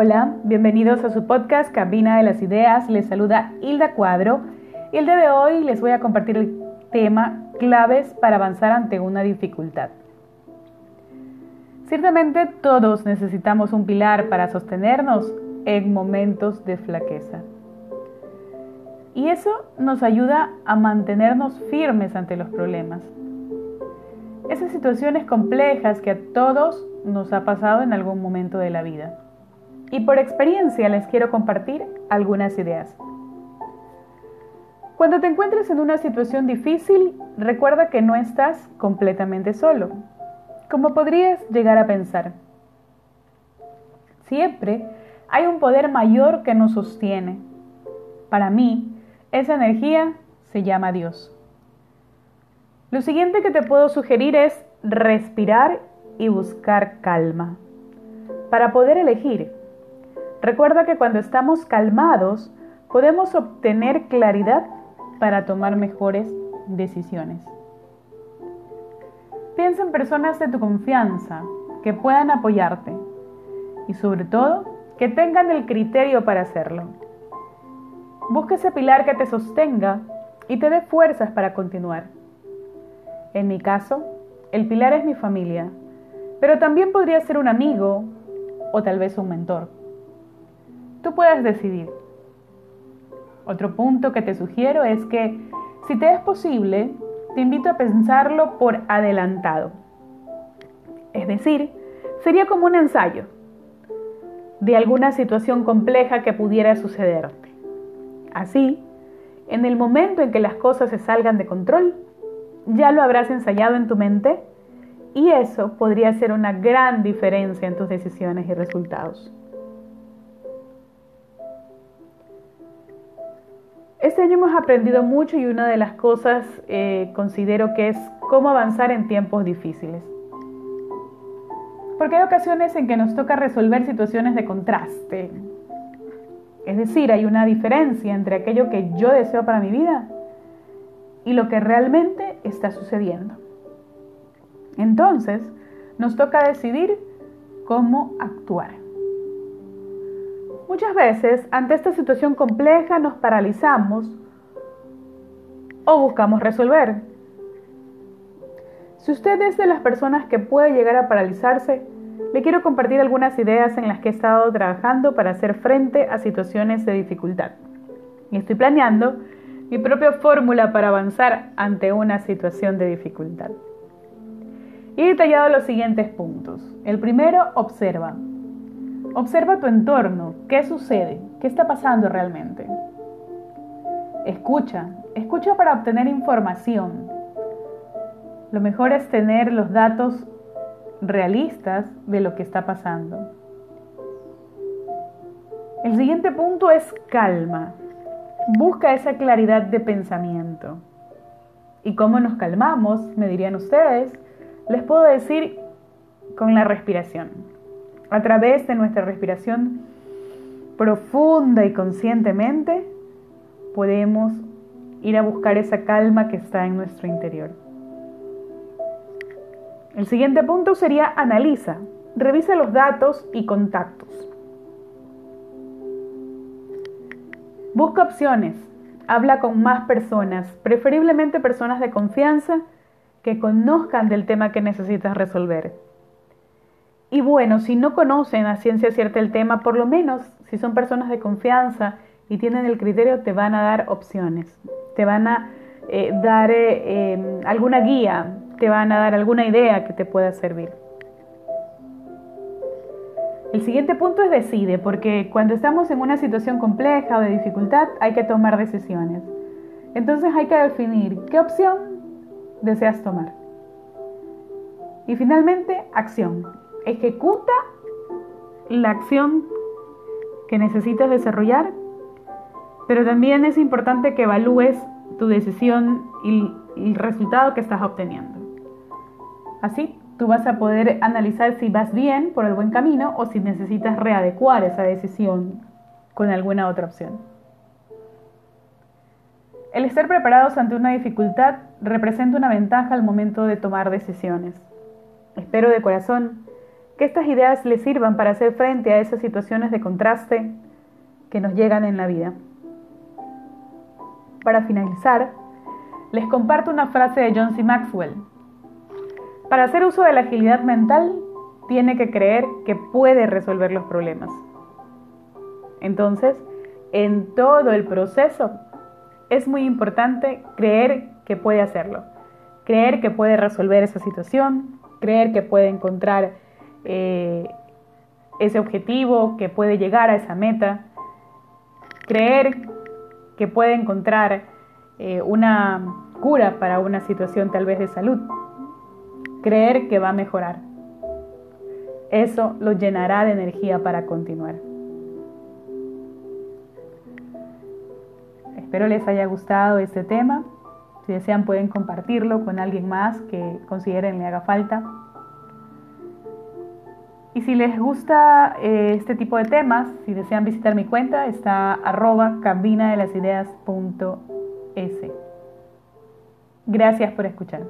Hola, bienvenidos a su podcast Cabina de las Ideas. Les saluda Hilda Cuadro y el día de hoy les voy a compartir el tema claves para avanzar ante una dificultad. Ciertamente todos necesitamos un pilar para sostenernos en momentos de flaqueza. Y eso nos ayuda a mantenernos firmes ante los problemas. Esas situaciones complejas que a todos nos ha pasado en algún momento de la vida. Y por experiencia les quiero compartir algunas ideas. Cuando te encuentres en una situación difícil, recuerda que no estás completamente solo, como podrías llegar a pensar. Siempre hay un poder mayor que nos sostiene. Para mí, esa energía se llama Dios. Lo siguiente que te puedo sugerir es respirar y buscar calma. Para poder elegir, recuerda que cuando estamos calmados podemos obtener claridad para tomar mejores decisiones. Piensa en personas de tu confianza que puedan apoyarte y sobre todo que tengan el criterio para hacerlo. Busca ese pilar que te sostenga y te dé fuerzas para continuar. En mi caso, el pilar es mi familia, pero también podría ser un amigo o tal vez un mentor. Tú puedes decidir. Otro punto que te sugiero es que si te es posible, te invito a pensarlo por adelantado. Es decir, sería como un ensayo de alguna situación compleja que pudiera sucederte. Así, en el momento en que las cosas se salgan de control, ya lo habrás ensayado en tu mente y eso podría ser una gran diferencia en tus decisiones y resultados. Este año hemos aprendido mucho y una de las cosas eh, considero que es cómo avanzar en tiempos difíciles. Porque hay ocasiones en que nos toca resolver situaciones de contraste. Es decir, hay una diferencia entre aquello que yo deseo para mi vida y lo que realmente está sucediendo. Entonces, nos toca decidir cómo actuar. Muchas veces, ante esta situación compleja, nos paralizamos o buscamos resolver. Si usted es de las personas que puede llegar a paralizarse, le quiero compartir algunas ideas en las que he estado trabajando para hacer frente a situaciones de dificultad. Y estoy planeando mi propia fórmula para avanzar ante una situación de dificultad. He detallado los siguientes puntos. El primero, observa. Observa tu entorno, qué sucede, qué está pasando realmente. Escucha, escucha para obtener información. Lo mejor es tener los datos realistas de lo que está pasando. El siguiente punto es calma. Busca esa claridad de pensamiento. ¿Y cómo nos calmamos? Me dirían ustedes les puedo decir con la respiración. A través de nuestra respiración profunda y conscientemente podemos ir a buscar esa calma que está en nuestro interior. El siguiente punto sería analiza, revisa los datos y contactos. Busca opciones, habla con más personas, preferiblemente personas de confianza que conozcan del tema que necesitas resolver. Y bueno, si no conocen a ciencia cierta el tema, por lo menos si son personas de confianza y tienen el criterio, te van a dar opciones, te van a eh, dar eh, em, alguna guía, te van a dar alguna idea que te pueda servir. El siguiente punto es decide, porque cuando estamos en una situación compleja o de dificultad hay que tomar decisiones. Entonces hay que definir qué opción deseas tomar. Y finalmente, acción. Ejecuta la acción que necesitas desarrollar, pero también es importante que evalúes tu decisión y el resultado que estás obteniendo. Así, tú vas a poder analizar si vas bien por el buen camino o si necesitas readecuar esa decisión con alguna otra opción. El estar preparados ante una dificultad representa una ventaja al momento de tomar decisiones. Espero de corazón que estas ideas les sirvan para hacer frente a esas situaciones de contraste que nos llegan en la vida. Para finalizar, les comparto una frase de John C. Maxwell. Para hacer uso de la agilidad mental, tiene que creer que puede resolver los problemas. Entonces, en todo el proceso, es muy importante creer que puede hacerlo, creer que puede resolver esa situación, creer que puede encontrar eh, ese objetivo, que puede llegar a esa meta, creer que puede encontrar eh, una cura para una situación tal vez de salud, creer que va a mejorar. Eso lo llenará de energía para continuar. Espero les haya gustado este tema. Si desean pueden compartirlo con alguien más que consideren le haga falta. Y si les gusta eh, este tipo de temas, si desean visitar mi cuenta, está arroba cabina de las ideas Gracias por escuchar.